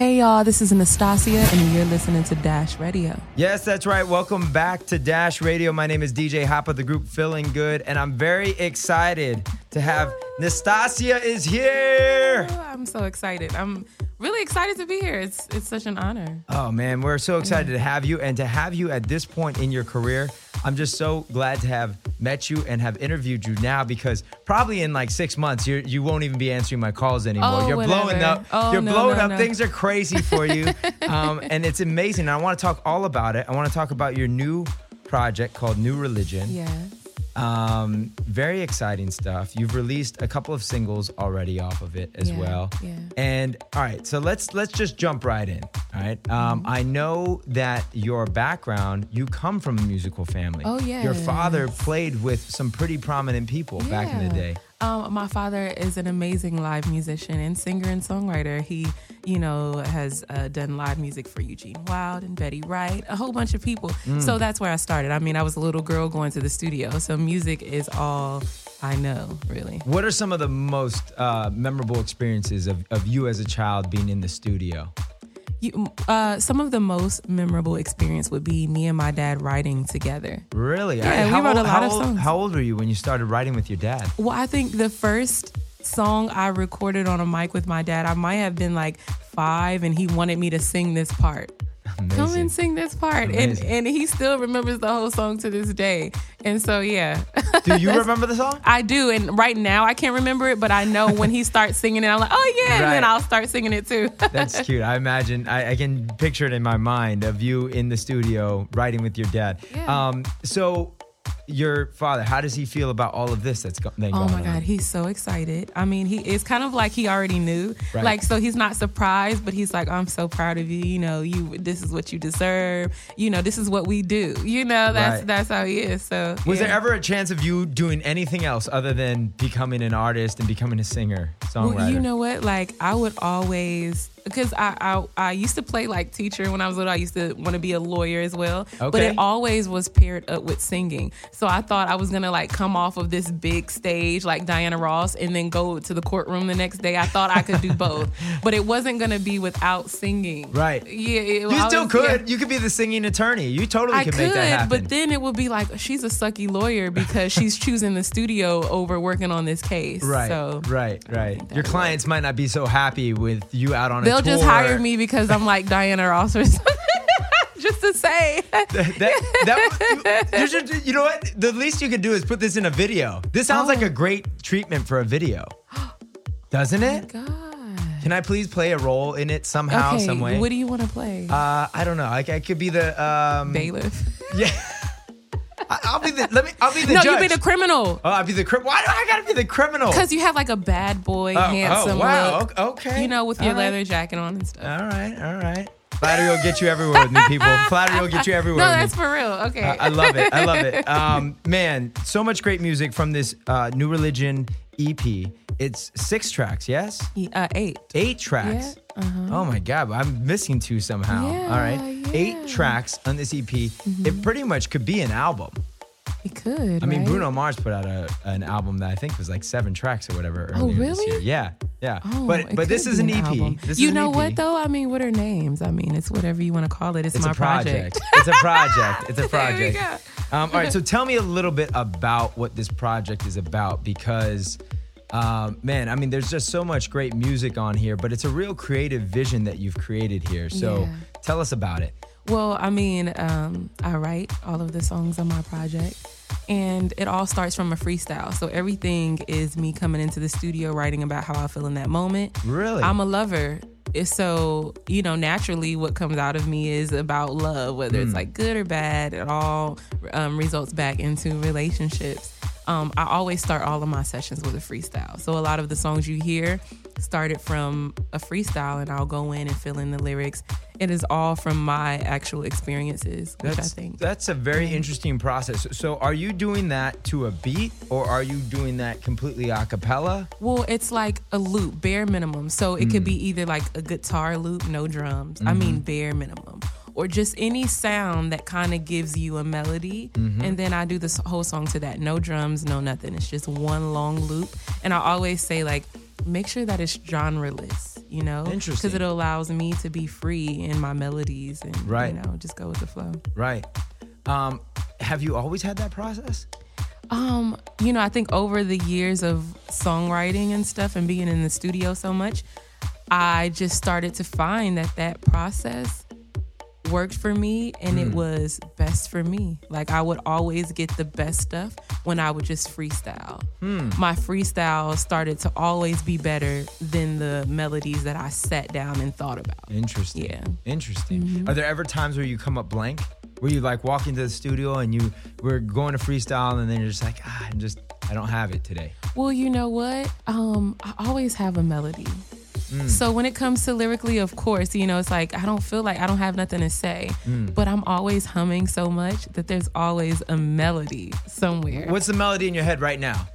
Hey y'all, this is Anastasia, and you're listening to Dash Radio. Yes, that's right. Welcome back to Dash Radio. My name is DJ Hop of the group Feeling Good, and I'm very excited to have Nastasia is here. Oh, I'm so excited. I'm really excited to be here. It's it's such an honor. Oh man, we're so excited to have you and to have you at this point in your career. I'm just so glad to have met you and have interviewed you now because probably in like six months you you won't even be answering my calls anymore. Oh, you're whatever. blowing up. Oh, you're no, blowing no, up. no. Things are crazy for you, um, and it's amazing. And I want to talk all about it. I want to talk about your new project called New Religion. Yeah. Um, very exciting stuff. You've released a couple of singles already off of it as Yeah, well. yeah. And all right, so let's let's just jump right in. All right. Um, Mm-hmm. I know that your background, you come from a musical family. Oh, yeah. Your father played with some pretty prominent people back in the day. Um, my father is an amazing live musician and singer and songwriter. He, you know, has uh, done live music for Eugene Wilde and Betty Wright, a whole bunch of people. Mm. So that's where I started. I mean, I was a little girl going to the studio. So music is all I know, really. What are some of the most uh, memorable experiences of, of you as a child being in the studio? You, uh, some of the most memorable experience would be me and my dad writing together. Really? Yeah, we how wrote a lot of old- songs. How old were you when you started writing with your dad? Well, I think the first song I recorded on a mic with my dad, I might have been like five, and he wanted me to sing this part. Come and sing this part, and Amazing. and he still remembers the whole song to this day. And so, yeah, Do you remember the song? I do. And right now, I can't remember it, but I know when he starts singing it, I'm like, oh yeah, and then I'll start singing it too. That's cute. I imagine I, I can picture it in my mind of you in the studio writing with your dad. Yeah. Um, so your father, how does he feel about all of this that's go- Oh going my on? God, he's so excited. I mean, he it's kind of like he already knew. Right. Like, so he's not surprised, but he's like, I'm so proud of you. You know, you this is what you deserve. You know, this is what we do. You know, that's Right. that's how he is. So Was yeah. there ever a chance of you doing anything else other than becoming an artist and becoming a singer, songwriter? Well, you know what? Like I would always because I, I I used to play like teacher when I was little. I used to want to be a lawyer as well. But it always was paired up with singing. So I thought I was gonna like come off of this big stage like Diana Ross and then go to the courtroom the next day. I thought I could do both, but it wasn't gonna be without singing. Right. Yeah. it- you I still was- could. yeah. You could be the singing attorney. You totally I could could, make that happen. but then it would be like she's a sucky lawyer because she's choosing the studio over working on this case. Right, So right, right. Your clients might not be so happy with you out on a They'll just hire me because I'm like Diana Ross or something. just to say. that, that, you, should- you know what? The least you could do is put this in a video. This sounds like Oh. a great treatment for a video, doesn't it? God. Can I please play a role in it somehow, okay, some way? what do you want to play? uh, I don't know. I, I could be the um, Bailiff. yeah. I'll be the. Let me. I'll be the no, judge. you be the criminal. Oh, I'll be the criminal. Why do I gotta be the criminal? Because you have like a bad boy, Oh, handsome oh, wow. look. Okay. You know, with your All right. leather jacket on and stuff. All right. All right. Flattery will get you everywhere with me, people. Flattery will get you everywhere. no, that's for real. Okay. I I love it. I love it. Um, man, so much great music from this uh, New Religion EP. It's six tracks, yes? uh, eight. Eight tracks. Yeah, uh-huh. Oh my God, I'm missing two somehow. Yeah, All right. Mm-hmm. Eight tracks on this EP. It pretty much could be an album. It could. I mean, right? Bruno Mars put out a, an album that I think was like seven tracks or whatever. Oh, really? Yeah, yeah. Oh, but but this is be an EP. This you is an know EP. what though? I mean, what are names? I mean, it's whatever you want to call it. It's, It's my a project. it's a project. It's a project. Um, all right, so tell me a little bit about what this project is about because, um, man, I mean, there's just so much great music on here, but it's a real creative vision that you've created here. So Yeah. Tell us about it. Well, I mean, um, I write all of the songs on my project, and it all starts from a freestyle. So everything is me coming into the studio writing about how I feel in that moment. Really? I'm a lover. It's So, you know, naturally, what comes out of me is about love, whether Hmm. it's like good or bad, it all um, results back into relationships. Um, I always start all of my sessions with a freestyle. So, a lot of the songs you hear started from a freestyle, and I'll go in and fill in the lyrics. It is all from my actual experiences, which That's, I think. that's a very mm. interesting process. So, are you doing that to a beat or are you doing that completely a cappella? Well, it's like a loop, bare minimum. So it could be mm. either like a guitar loop, no drums. I mean, mm-hmm. bare minimum. Or just any sound that kind of gives you a melody. And then I do this whole song to that. No drums, no nothing. It's just one long loop. And I always say, like, make sure that it's genreless. you know, Interesting. because it allows me to be free in my melodies and Right. you know just go with the flow. Right. Um, have you always had that process? Um, you know, I think over the years of songwriting and stuff and being in the studio so much, I just started to find that that process worked for me and it was best for me. Like I would always get the best stuff when I would just freestyle. My freestyle started to always be better than the melodies that I sat down and thought about. Interesting. Yeah. Interesting. Are there ever times where you come up blank? Where you like walk into the studio and you were going to freestyle and then you're just like, ah, I'm just I don't have it today. Well, you know what? Um, I always have a melody. So when it comes to lyrically, of course, you know, it's like I don't feel like I don't have nothing to say, but I'm always humming so much that there's always a melody somewhere. What's the melody in your head right now?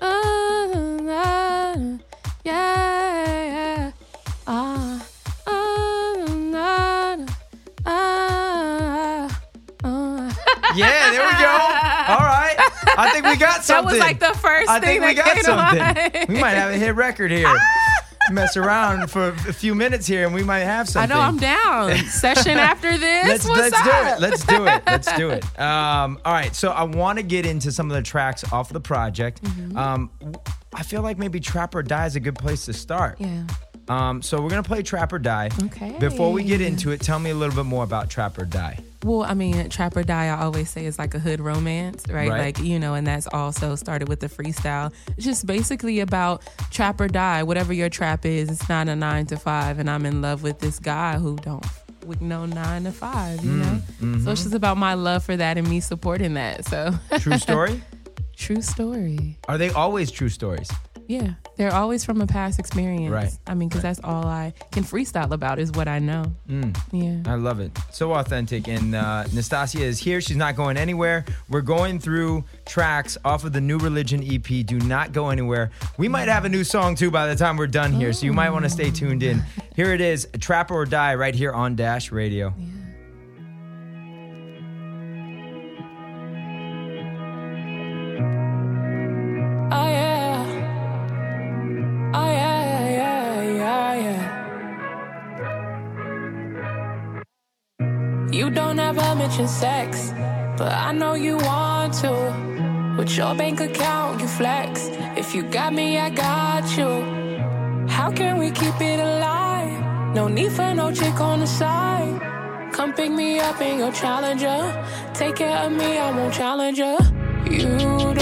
Ah, ah, yeah, yeah. Ah, ah, ah, ah. Yeah, there we go. All right. I think we got something. That was like the first I thing think we got something. We might have a hit record here. Mess around for a few minutes here and we might have something. I know I'm down. Session after this. Let's What's let's do it. Let's do it. Let's do it. Um, all right. So I want to get into some of the tracks off the project. Mm-hmm. Um, I feel like maybe Trap or Die is a good place to start. Yeah. Um, so we're gonna play Trap or Die. Okay. Before we get into it, tell me a little bit more about Trap or Die. Well, I mean, Trap or Die, I always say is like a hood romance, right? Right. Like, you know, and that's also started with the freestyle. It's just basically about trap or die, whatever your trap is. It's not a nine to five, and I'm in love with this guy who don't with no nine to five, you mm, know? So it's mm-hmm. just about my love for that and me supporting that. So, True story? true story. Are they always true stories? Yeah. They're always from a past experience. Right. I mean, because that's all I can freestyle about is what I know. Yeah. I love it. So authentic. And uh, Nastasia is here. She's not going anywhere. We're going through tracks off of the New Religion EP. Do not go anywhere. We might have a new song too by the time we're done here. So you might want to stay tuned in. Here it is Trap or Die right here on Dash Radio. Oh mention sex, but I know you want to. With your bank account, you flex. If you got me, I got you. How can we keep it alive? No need for no chick on the side. Come pick me up in your challenger. Take care of me, I won't challenge ya. You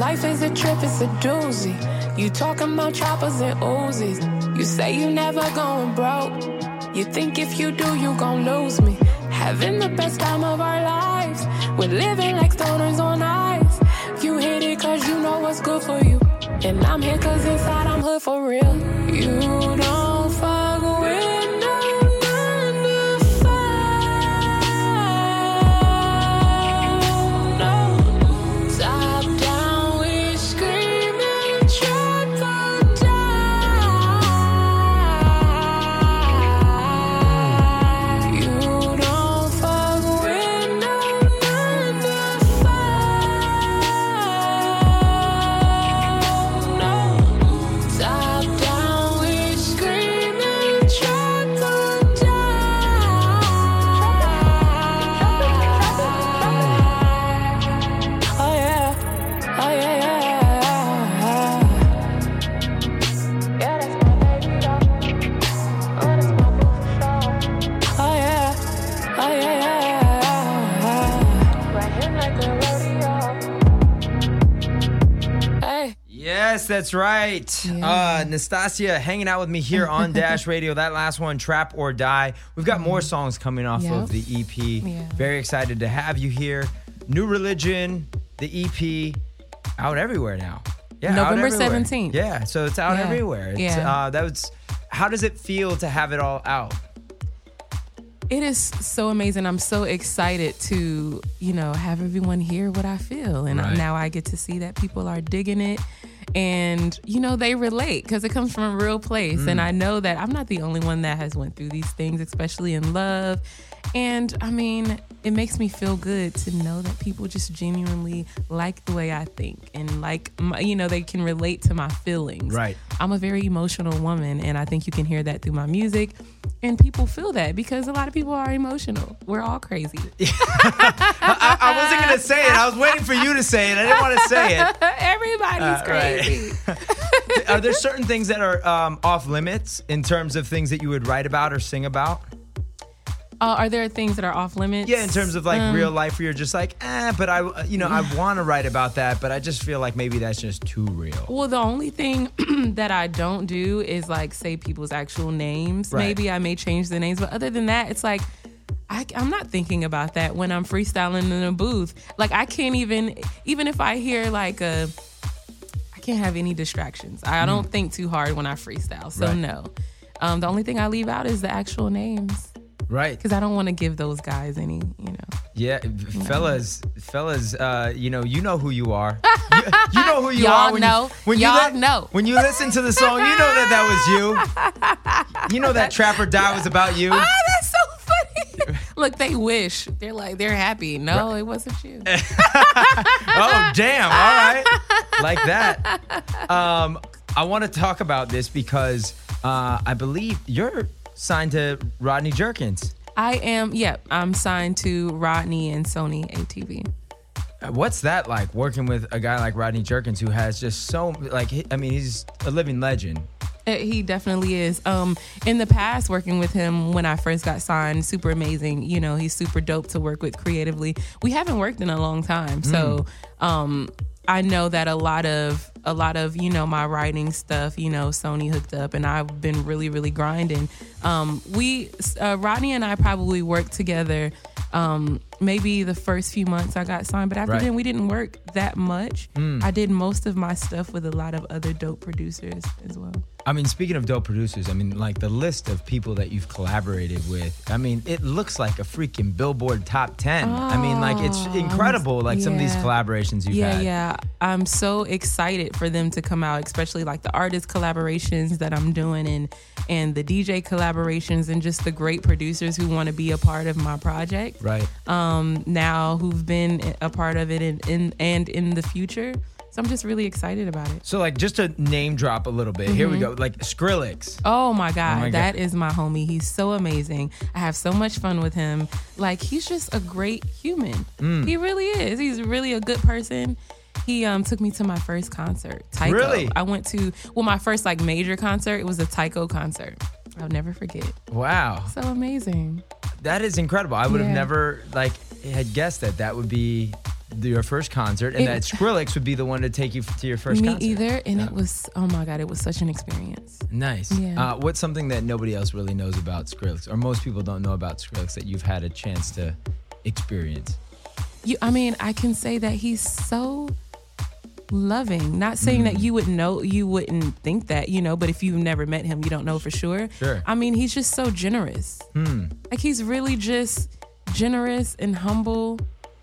life is a trip, it's a doozy. You talking about choppers and Uzis. You say you never going broke. You think if you do, you gon' lose me. Having the best time of our lives. We're living like stoners on ice. You hit it cause you know what's good for you. And I'm here cause inside I'm hood for real. You that's right. Uh, Nastasia hanging out with me here on Dash Radio. That last one, Trap or Die. We've got more songs coming off Yep. of the EP. Yeah. Very excited to have you here. New Religion, the EP, out everywhere now. Yeah, November. 17th. Yeah, so it's out Yeah. everywhere. It's, Yeah. uh, that was. How does it feel to have it all out? It is so amazing. I'm so excited to, you know, have everyone hear what I feel. And Right. now I get to see that people are digging it and, you know, they relate because it comes from a real place. Mm. And I know that I'm not the only one that has went through these things, especially in love. And I mean, it makes me feel good to know that people just genuinely like the way I think and like, my, you know, they can relate to my feelings. Right. I'm a very emotional woman, and I think you can hear that through my music. And people feel that because a lot of people are emotional. We're all crazy. I, I wasn't gonna say it. I was waiting for you to say it. I didn't want to say it. Everybody's Uh, right. crazy. Are there certain things that are um, off limits in terms of things that you would write about or sing about? Uh, are there things that are off limits? Yeah, in terms of like Um, real life, where you're just like, eh, but I, you know, I want to write about that, but I just feel like maybe that's just too real. Well, the only thing that I don't do is like say people's actual names. Right. Maybe I may change the names, but other than that, it's like I, I'm not thinking about that when I'm freestyling in a booth. Like I can't even, even if I hear like a, I can't have any distractions. I don't think too hard when I freestyle. So Mm. Right. no. Um, the only thing I leave out is the actual names Right. because I don't want to give those guys any, you know. Yeah, fellas, fellas, uh, you know, you know who you are. you, you know who you Y'all are. When know. You, when Y'all you know. When you listen to the song, you know that that was you. You know that Trap or Die was about you. Ah, that's so funny. Look, they wish. They're like, they're happy. No, it wasn't you. Oh, damn. All right. Like that. Um, I want to talk about this because uh, I believe you're signed to Rodney Jerkins. I am, yeah, I'm signed to Rodney and Sony ATV. Uh, What's that like working with a guy like Rodney Jerkins who has just so like I mean he's a living legend. Uh, He definitely is. Um, in the past, working with him when I first got signed, super amazing. You know, he's super dope to work with creatively. We haven't worked in a long time, so um, I know that a lot of a lot of you know my writing stuff. You know, Sony hooked up, and I've been really, really grinding. Um, we, uh, Rodney and I, probably worked together. Um, maybe the first few months I got signed, but after Right. then we didn't work that much. I did most of my stuff with a lot of other dope producers as well. I mean, speaking of dope producers, I mean, like the list of people that you've collaborated with, I mean, it looks like a freaking Billboard top 10. I mean, like, it's Oh, incredible, like some of these collaborations you've yeah, had. yeah. I'm so excited for them to come out, especially like the artist collaborations that I'm doing and and the DJ collaborations and just the great producers who want to be a part of my project. Right. Um, now who've been a part of it in, in and in the future. I'm just really excited about it. So, like, just to name drop a little bit, here we go. Like, Skrillex. Oh my God, my God. that is my homie. He's so amazing. I have so much fun with him. Like he's just a great human. Mm. He really is. He's really a good person. He um took me to my first concert. Tycho. Really? I went to well my first like major concert. It was a Tycho concert. I'll never forget. Wow. So amazing. That is incredible. I would have never, like, had guessed that that would be your first concert and It- that Skrillex would be the one to take you to your first me concert. either. And it was oh my God, it was such an experience. Nice. Yeah. Uh, what's something that nobody else really knows about Skrillex, or most people don't know about Skrillex that you've had a chance to experience? You, I mean, I can say that he's so loving. Not saying Mm. that you would know, you wouldn't think that, you know, but if you've never met him, you don't know for sure. Sure. I mean, he's just so generous. Hmm. Like he's really just generous and humble.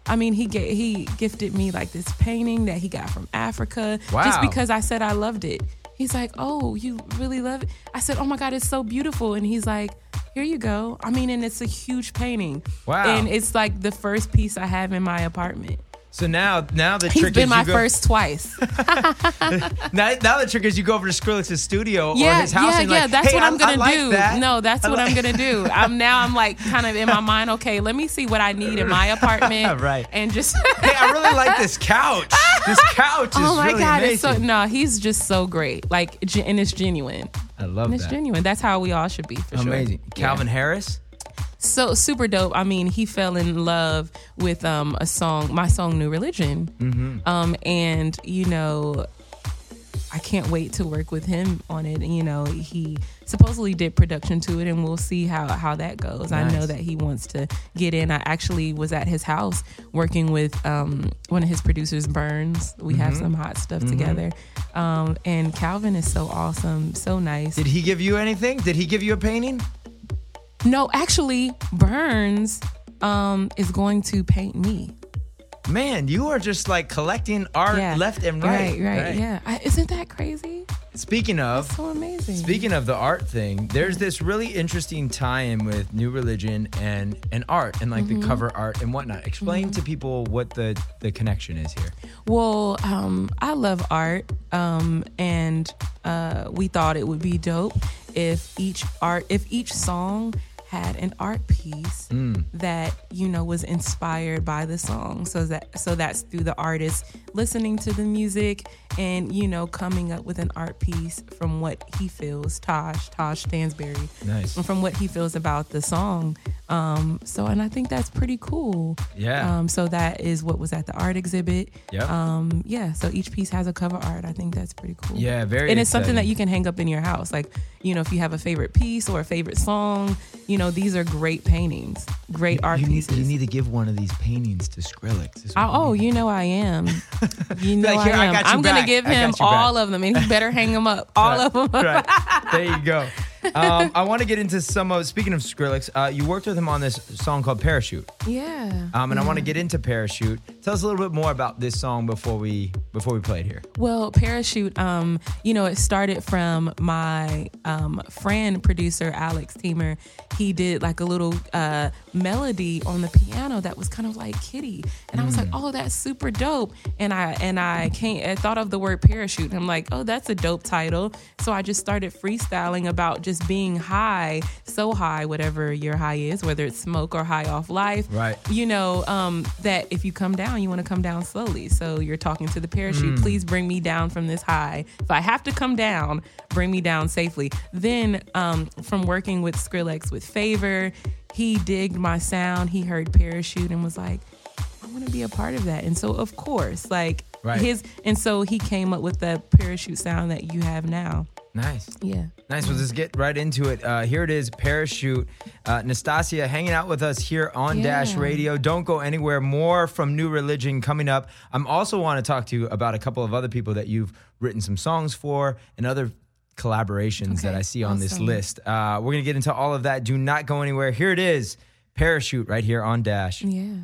I mean, he ga- he gifted me like this painting that he got from Africa just because I said I loved it. He's like, "Oh, you really love it?" I said, "Oh my god, it's so beautiful." And he's like, "Here you go." I mean, and it's a huge painting. Wow. And it's like the first piece I have in my apartment. So now, now the He's trick been is my go, first twice. Now, now the trick is you go over to Skrillex's studio or his house yeah, and yeah. like, That's hey, what I'm gonna like do. that. No, that's I what like- I'm gonna do. I'm now. I'm like kind of in my mind. Okay, let me see what I need in my apartment. Right. And just. Hey, I really like this couch. This couch is really oh my really god, amazing. it's so no. He's just so great. Like, and it's genuine. I love And it's that. genuine. That's how we all should be for sure. Amazing. Yeah. Calvin Harris. So super dope. I mean, he fell in love with um a song, my song "New Religion," Mm-hmm. um, and you know, I can't wait to work with him on it. And, you know, he supposedly did production to it, and we'll see how how that goes. I know that he wants to get in. I actually was at his house working with um one of his producers, Burns. We have Mm-hmm. some hot stuff together, um, and Calvin is so awesome, so nice. Did he give you anything? Did he give you a painting? No, actually, Burns um, is going to paint me. Man, you are just like collecting art left and right. Right, right, yeah. I, isn't that crazy? Speaking of So amazing. Speaking of the art thing, there's this really interesting tie-in with New Religion and and art and like Mm-hmm. the cover art and whatnot. Explain to people what the the connection is here. Well, um, I love art, um, and uh, we thought it would be dope if each art, if each song had an art piece mm. that you know was inspired by the song. So that so that's through the artist listening to the music and you know coming up with an art piece from what he feels. Tosh, Tosh Stansberry, Nice. from what he feels about the song. Um, so and I think that's pretty cool. Yeah. Um, so that is what was at the art exhibit. Yep. Um, yeah. So each piece has a cover art. I think that's pretty cool. Yeah, very And it's something that you can hang up in your house. Like, you know, if you have a favorite piece or a favorite song, you know, these are great paintings, great art you need, pieces. you need to give one of these paintings to Skrillex. I, you oh, need. you know I am. You know Like, here, I I am. you I'm gonna give I him got you back. all of them, and he better hang them up. All of them. right. There you go. Um, I want to get into some of. Speaking of Skrillex, uh, you worked with him on this song called Parachute, Yeah. um, and I want to get into Parachute. Tell us a little bit more about this song before we before we play it here. Well, Parachute, um, you know, it started from my um, friend producer Alex Teamer. He did like a little uh, melody on the piano that was kind of like Kitty, and I was like, "Oh, that's super dope." And I and I came, I thought of the word parachute. And I'm like, "Oh, that's a dope title." So I just started freestyling about just being high, so high, whatever your high is, whether it's smoke or high off life. Right. You know um, that if you come down, you want to come down slowly. So you're talking to the parachute. Please bring me down from this high. If I have to come down, bring me down safely. Then um, from working with Skrillex with Favor, he digged my sound. He heard parachute and was like, I want to be a part of that. And so of course, like Right. his, and so he came up with the parachute sound that you have now. Nice. Yeah. Nice. Well, let's get right into it. Uh, here it is, Parachute. Uh, Nastasia hanging out with us here on Yeah. Dash Radio. Don't go anywhere. More from New Religion coming up. I'm also want to talk to you about a couple of other people that you've written some songs for and other collaborations that I see on this list. Uh, we're going to get into all of that. Do not go anywhere. Here it is, Parachute right here on Dash. Yeah,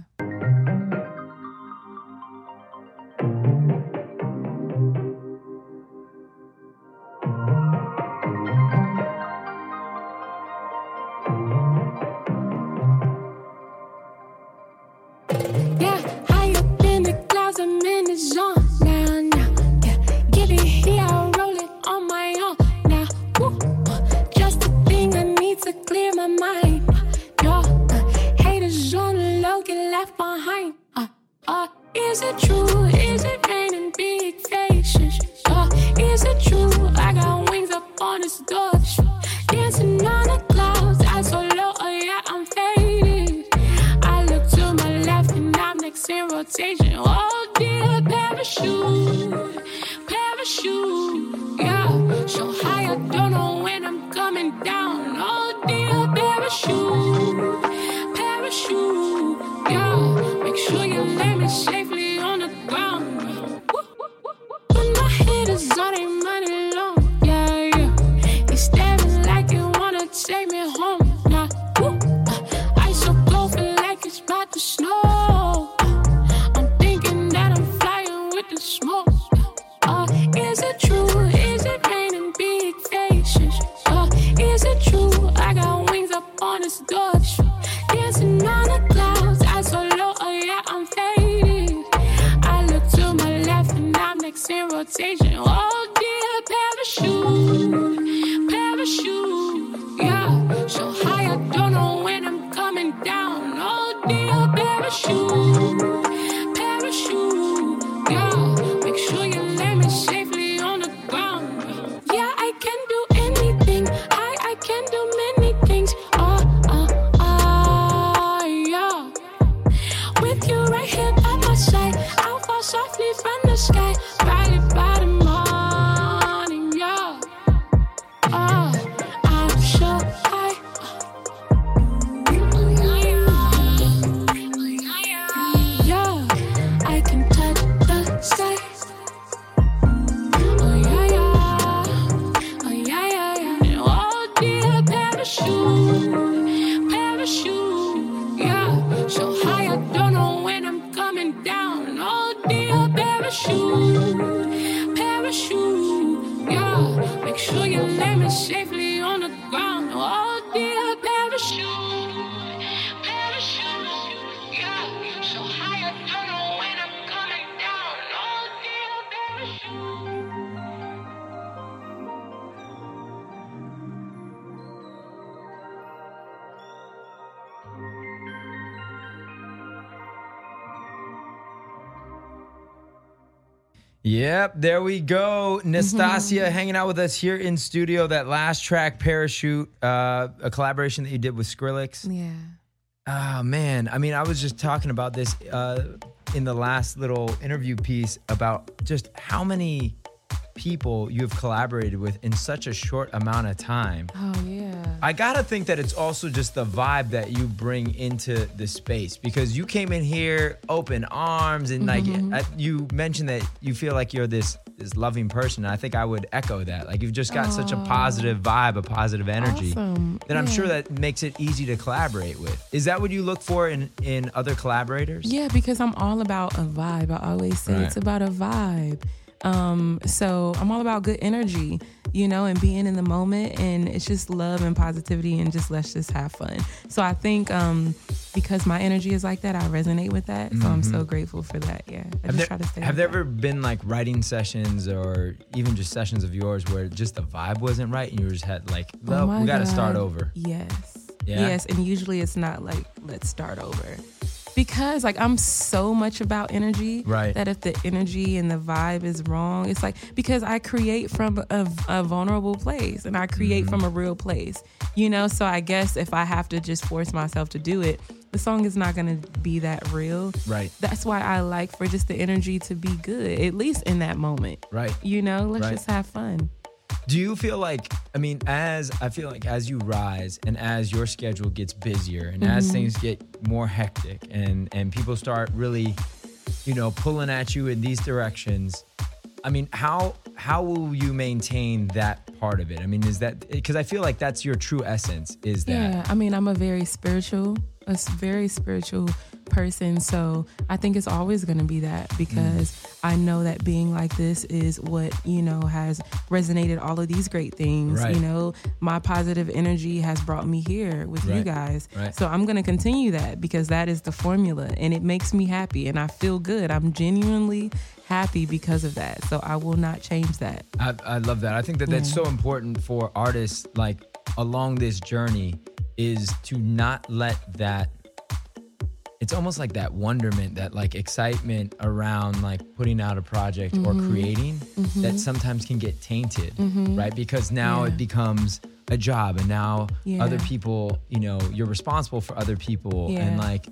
Yep, there we go. Nastasia hanging out with us here in studio. That last track, Parachute, uh, a collaboration that you did with Skrillex. Yeah. Oh man, I mean, I was just talking about this uh, in the last little interview piece about just how many people you have collaborated with in such a short amount of time. Oh yeah. I gotta think that it's also just the vibe that you bring into the space because you came in here open arms and like Mm-hmm. I, you mentioned that you feel like you're this this loving person. I think I would echo that. Like you've just got such a positive vibe, a positive energy Awesome. that I'm sure that makes it easy to collaborate with. Is that what you look for in in other collaborators? Yeah, because I'm all about a vibe. I always say Right. it's about a vibe. Um, so I'm all about good energy, you know, and being in the moment and it's just love and positivity and just let's just have fun. So I think um because my energy is like that, I resonate with that. So I'm so grateful for that. Yeah. I Mm-hmm. Have just there, try to stay have there that. ever been like writing sessions or even just sessions of yours where just the vibe wasn't right and you just had like, Oh we got to start over? Yes. Yeah? Yes, and usually it's not like let's start over. Because like I'm so much about energy Right. that if the energy and the vibe is wrong, it's like because I create from a, a vulnerable place and I create Mm-hmm. from a real place, you know. So I guess if I have to just force myself to do it, the song is not gonna be that real. Right. That's why I like for just the energy to be good, at least in that moment. Right. You know, let's Right. just have fun. Do you feel like I mean as I feel like as you rise and as your schedule gets busier and as mm-hmm. things get more hectic and and people start really you know pulling at you in these directions I mean how how will you maintain that part of it? I mean is that because I feel like that's your true essence is that Yeah, I mean, I'm a very spiritual, a very spiritual person. So I think it's always going to be that because Mm. I know that being like this is what, you know, has resonated all of these great things. Right. You know, my positive energy has brought me here with you guys. right. So I'm going to continue that because that is the formula and it makes me happy and I feel good. I'm genuinely happy because of that. So I will not change that. I, I love that. I think that that's Yeah. so important for artists like along this journey is to not let that it's almost like that wonderment, that like excitement around like putting out a project or Mm-hmm. creating that mm-hmm. sometimes can get tainted, mm-hmm. right? Because now Yeah. it becomes a job and now Yeah. other people, you know, you're responsible for other people and like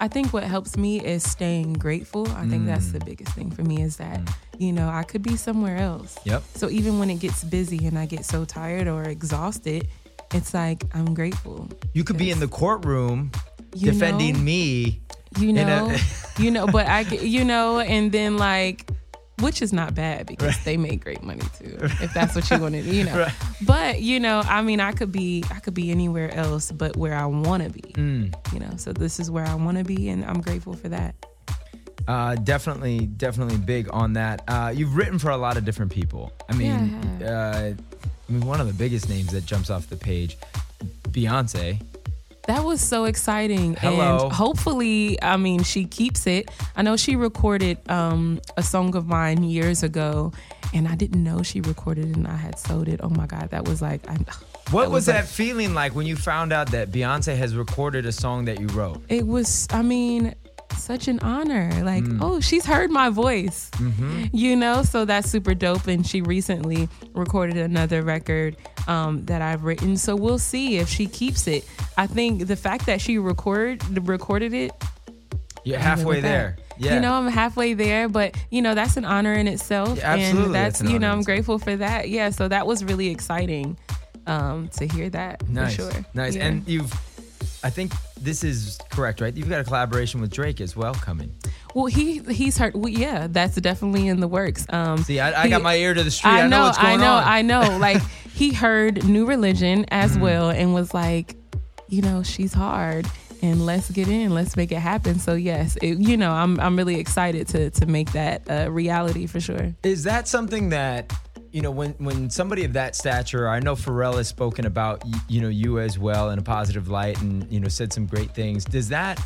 I think what helps me is staying grateful. I think that's the mm. biggest thing for me is that, mm. you know, I could be somewhere else. Yep. So even when it gets busy and I get so tired or exhausted, it's like I'm grateful. you could be in the courtroom defending know? me. You in a- know, you know, but I, you know, and then like, which is not bad because they make great money too, if that's what you want to, do, you know. Right. But you know, I mean, I could be, I could be anywhere else, but where I want to be, Mm. you know. So this is where I want to be, and I'm grateful for that. Uh, definitely, definitely big on that. Uh, you've written for a lot of different people. I mean, Yeah, uh, I mean, one of the biggest names that jumps off the page, Beyonce. That was so exciting. Hello. And hopefully, I mean, she keeps it. I know she recorded um, a song of mine years ago, and I didn't know she recorded it and I had sold it. Oh my God, that was like, I, What That was, was that like- feeling like when you found out that Beyonce has recorded a song that you wrote? it was, I mean, such an honor. Like, Mm. oh, she's heard my voice, Mm-hmm. you know? So that's super dope. And she recently recorded another record um, that I've written. So we'll see if she keeps it. I think the fact that she record recorded it You're halfway there. Yeah. You know, I'm halfway there, but you know, that's an honor in itself. Yeah, absolutely, And that's, an you know, I'm grateful for that. Yeah. So that was really exciting um, to hear that nice, for sure. nice. Yeah. And you've, I think this is correct, right? You've got a collaboration with Drake as well coming. well, he he's heard. Well, yeah, that's definitely in the works. Um, See, I, I he- got my ear to the street. I, I know, know, what's going I know. I know. Like he heard New Religion as Mm-hmm. well and was like, you know, she's hard. and let's get in. Let's make it happen. So yes, it, you know, I'm I'm really excited to to make that a reality for sure. Is that something that you know when when somebody of that stature? I know Pharrell has spoken about you know you as well in a positive light, and you know said some great things. Does that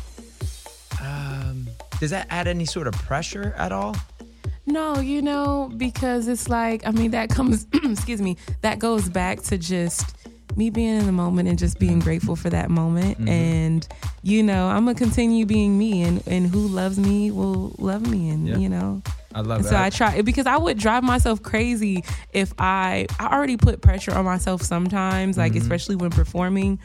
um, does that add any sort of pressure at all? No, you know, because it's like, I mean, that comes, excuse me, that goes back to just me being in the moment and just being grateful for that moment. Mm-hmm. And, you know, I'm going to continue being me, and, and who loves me will love me. And, Yeah. you know, I love and that. so I try because I would drive myself crazy if I, I already put pressure on myself sometimes, like, Mm-hmm. especially when performing.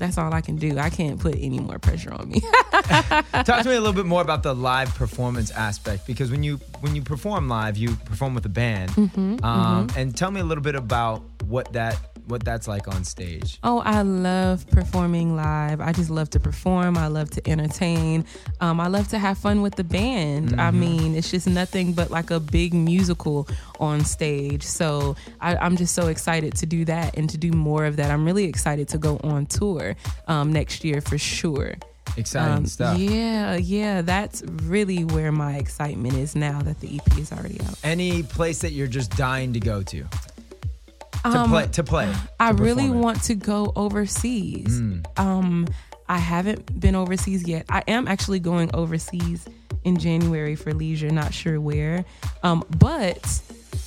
That's all I can do. I can't put any more pressure on me. Talk to me a little bit more about the live performance aspect because when you when you perform live, you perform with a band. Mm-hmm, um, And tell me a little bit about what that what that's like on stage. Oh, I love performing live. I just love to perform. I love to entertain. Um, I love to have fun with the band. I mean, it's just nothing but like a big musical on stage. So I, I'm just so excited to do that and to do more of that. I'm really excited to go on tour um, next year for sure. Exciting Um, stuff. Yeah, yeah, that's really where my excitement is now that the EP is already out. Any place that you're just dying to go to to Um, play to play. I to really want to go overseas. Um, I haven't been overseas yet. I am actually going overseas in January for leisure, not sure where. Um, but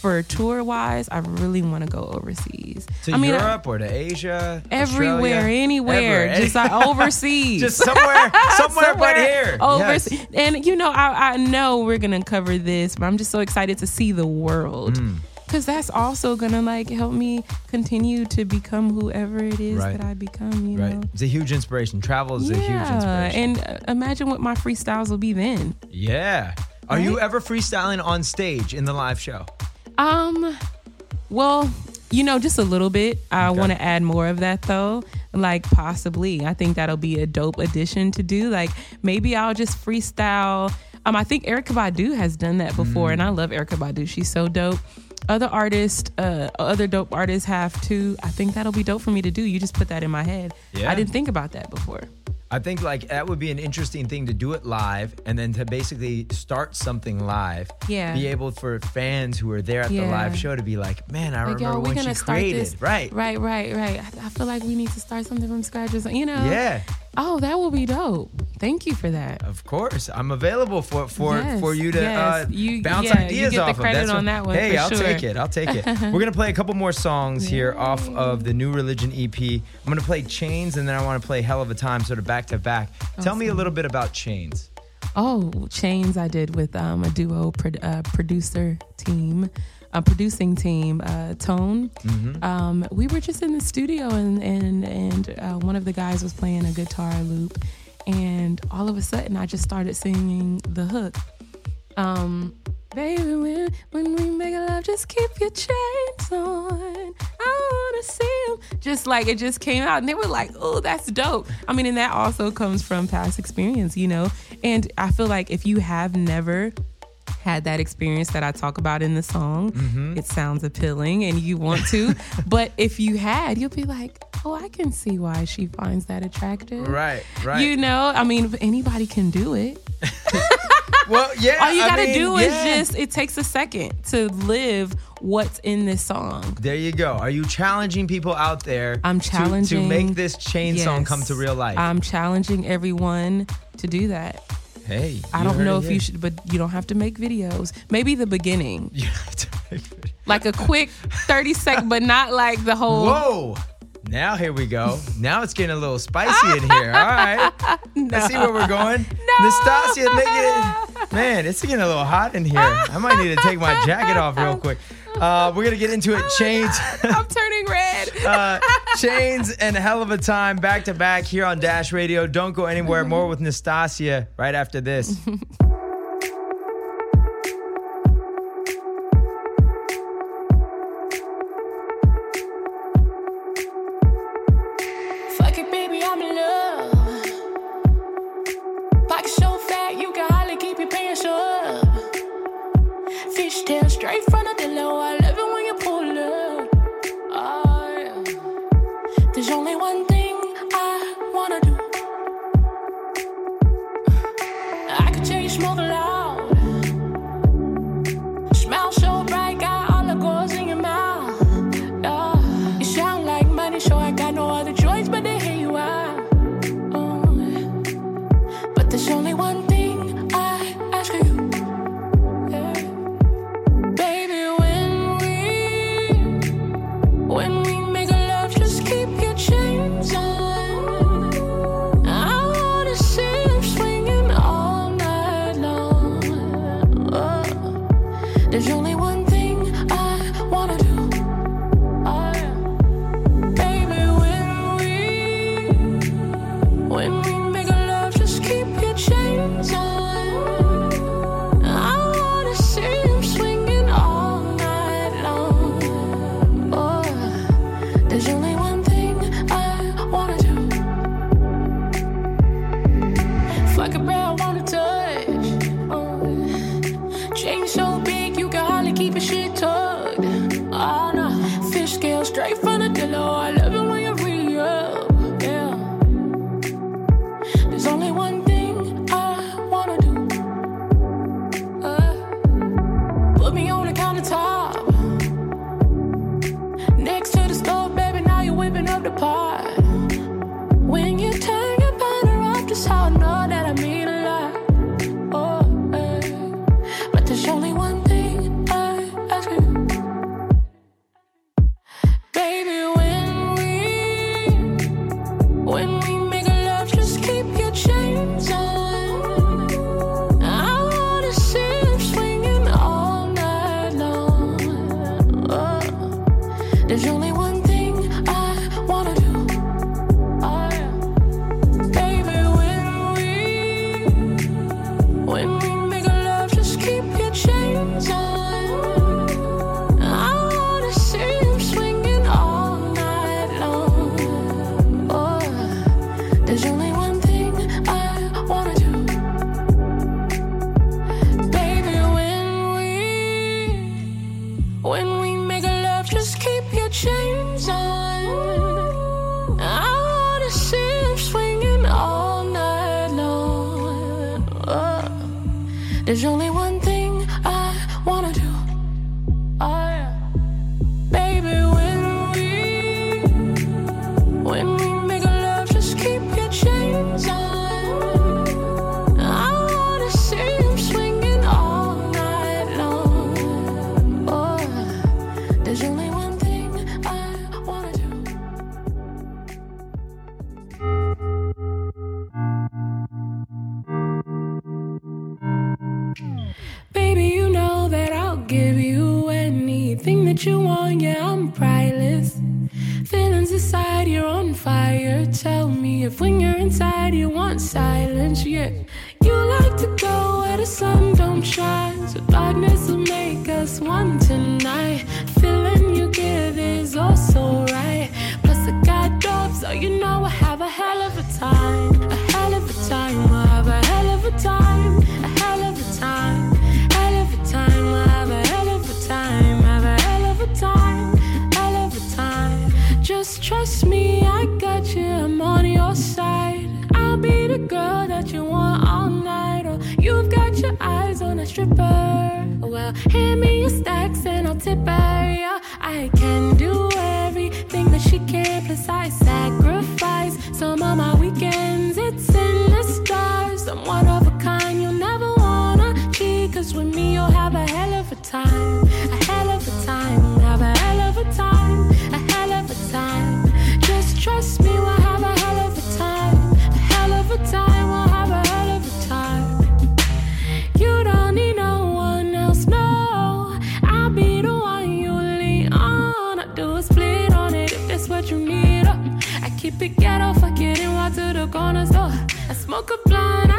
for tour wise, I really want to go overseas. to I mean, I- Europe or to Asia, everywhere, Australia? anywhere, Everywhere. just like overseas. just somewhere, somewhere, but here. Overseas. Yes. And you know, I, I know we're gonna cover this, but I'm just so excited to see the world. Mm. Cause that's also gonna like help me continue to become whoever it is Right. that I become, you Right, know. it's a huge inspiration. Travel is a huge inspiration. and uh, imagine what my freestyles will be then. yeah. Are you ever freestyling on stage in the live show? Um, well, you know, just a little bit. I Okay. want to add more of that though. Like possibly, I think that'll be a dope addition to do. Like maybe I'll just freestyle. Um, I think Erykah Badu has done that before, Mm. and I love Erykah Badu. She's so dope. Other artists, uh, other dope artists have too. I think that'll be dope for me to do. You just put that in my head. Yeah. I didn't think about that before. I think like that would be an interesting thing to do it live and then to basically start something live. Yeah. Be able for fans who are there at the live show to be like, man, I Like, remember yo, we're when she start created. this. Right. Right, right, right. I, I feel like we need to start something from scratch or something. You know? Yeah. Oh, that will be dope. Thank you for that. Of course, I'm available for for Yes, for you to yes. uh, You- bounce yeah, you ideas get the off credit of. That's on what- that one Hey, I'll sure. take it. I'll take it. We're gonna play a couple more songs here off of the New Religion EP. I'm gonna play Chains, and then I want to play Hell of a Time, sort of back to back. Tell me a little bit about Chains. Oh, Chains I did with um, a duo pro- uh, producer team, a producing team, uh, Tone. Mm-hmm. Um, we were just in the studio and and and uh, one of the guys was playing a guitar loop, and all of a sudden I just started singing the hook. Um, Baby, when, when we make a love, just keep your chains on. I wanna see them. Just like it just came out, and they were like, "Oh, that's dope." I mean, and that also comes from past experience, you know. And I feel like if you have never had that experience that I talk about in the song, Mm-hmm. it sounds appealing, and you want to. but if you had, you'll be like, "Oh, I can see why she finds that attractive." Right, right. You know, I mean, anybody can do it. well, yeah. All you gotta mean, do yeah. is just it takes a second to live what's in this song. There you go. Are you challenging people out there? I'm challenging to, make this chain song come to real life. I'm challenging everyone to do that. Hey, I don't know if you should, but you don't have to make videos. Maybe the beginning, You have to make it. like a quick 30 second, but not like the whole. Whoa! Now here we go. Now it's getting a little spicy in here. All right. Let's see where we're going. Nastasia, make it. Man, it's getting a little hot in here. I might need to take my jacket off real quick. Uh, we're gonna get into it. Chains, I'm turning red. uh, chains, and a hell of a time back to back here on Dash Radio. Don't go anywhere. More with Nastasia right after this. Anything that you want. Yeah, I'm priceless. Feelings aside, you're on fire. Tell me if when you're inside, you want silence. Yeah, you like to go where the sun don't shine. So darkness will make us one tonight. Feeling you give is also right. Plus, I got drops, so you know I have a hell of a time. A hell of a time. I have a hell of a time. girl that you want all night. Or you've got your eyes on a stripper. Well, hand me your stacks and I'll tip her. Yeah. I can do everything that she can, plus I sacrifice some of my weekends. It's in the stars. I'm one of a kind. You'll never wanna cheat, cause with me you'll have a hell of a time. Smoke a blunt.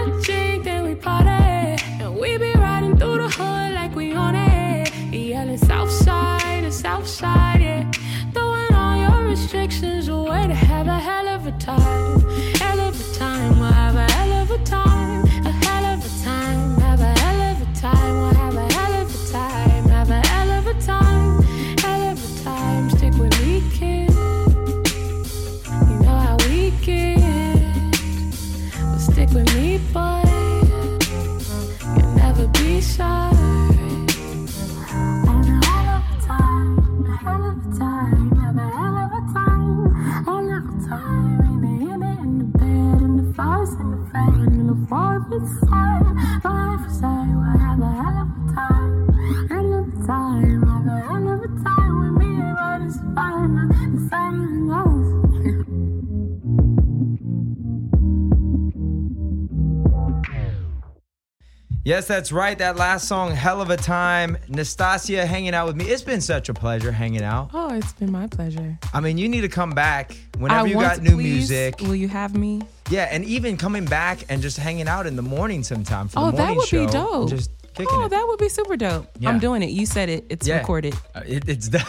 Yes, that's right. That last song, Hell of a Time. Nastasia hanging out with me. It's been such a pleasure hanging out. Oh, it's been my pleasure. I mean, you need to come back whenever I you got new please. music. Will you have me? Yeah, and even coming back and just hanging out in the morning sometime for Oh, the that morning would show. be dope. Just kicking Oh, it. that would be super dope. Yeah. I'm doing it. You said it. It's Yeah. recorded. Uh, it- it's done.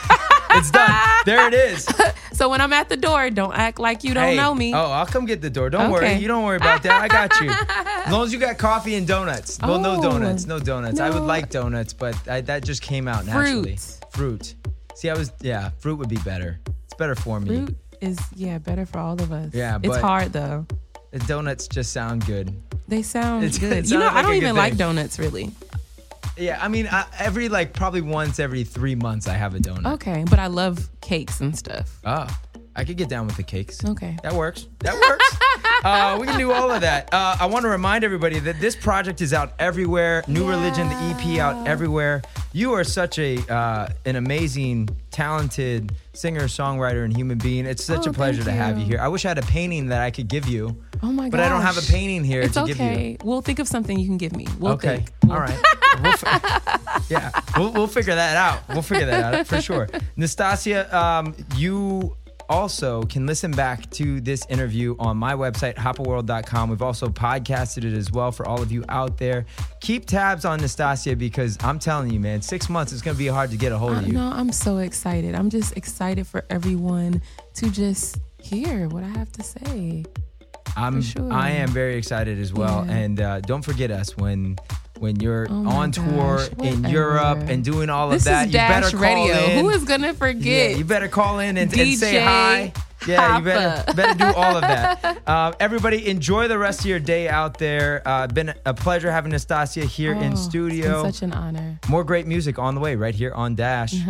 it's done. There it is. So when I'm at the door, don't act like you don't Hey. know me. Oh, I'll come get the door. Don't worry. You don't worry about that. I got you. As long as you got coffee and donuts. Well, no Oh. donuts. No donuts. I would like donuts, but I, that just came out naturally. Fruit. Fruit. See, I was, yeah, fruit would be better. It's better for me. Fruit is yeah better for all of us. Yeah, it's hard though. The donuts just sound good. They sound It- it good. You know, sounds I don't even like donuts really. Yeah, I mean, I, every like probably once every three months I have a donut. Okay, but I love cakes and stuff. Oh, I could get down with the cakes. Okay. That works. That works. uh, we can do all of that. Uh, I want to remind everybody that this project is out everywhere. New Religion, the EP, out everywhere. You are such a uh, an amazing, talented singer, songwriter, and human being. It's such Oh, a pleasure to have you here. I wish I had a painting that I could give you, Oh my god. but I don't have a painting here It's to give you. okay. We'll think of something you can give me. We'll okay. think. All right. We'll fi- yeah. We'll, we'll figure that out. We'll figure that out for sure. Nastasia, um, you also can listen back to this interview on my website, hopperworld.com. We've also podcasted it as well for all of you out there. Keep tabs on Nastasia because I'm telling you, man, six months is going to be hard to get a hold Uh, of you. no, I'm so excited. I'm just excited for everyone to just hear what I have to say. I'm, sure. I am very excited as well. Yeah. And uh, don't forget us when. When you're Oh on tour gosh, in. Europe and doing all This of that, you better call Radio. in. Who is gonna forget? Yeah, you better call in and, and say hi. Yeah, you better better do all of that. Uh, everybody, enjoy the rest of your day out there. Uh, been a pleasure having Nastasia here Oh, in studio. such an honor. More great music on the way right here on Dash.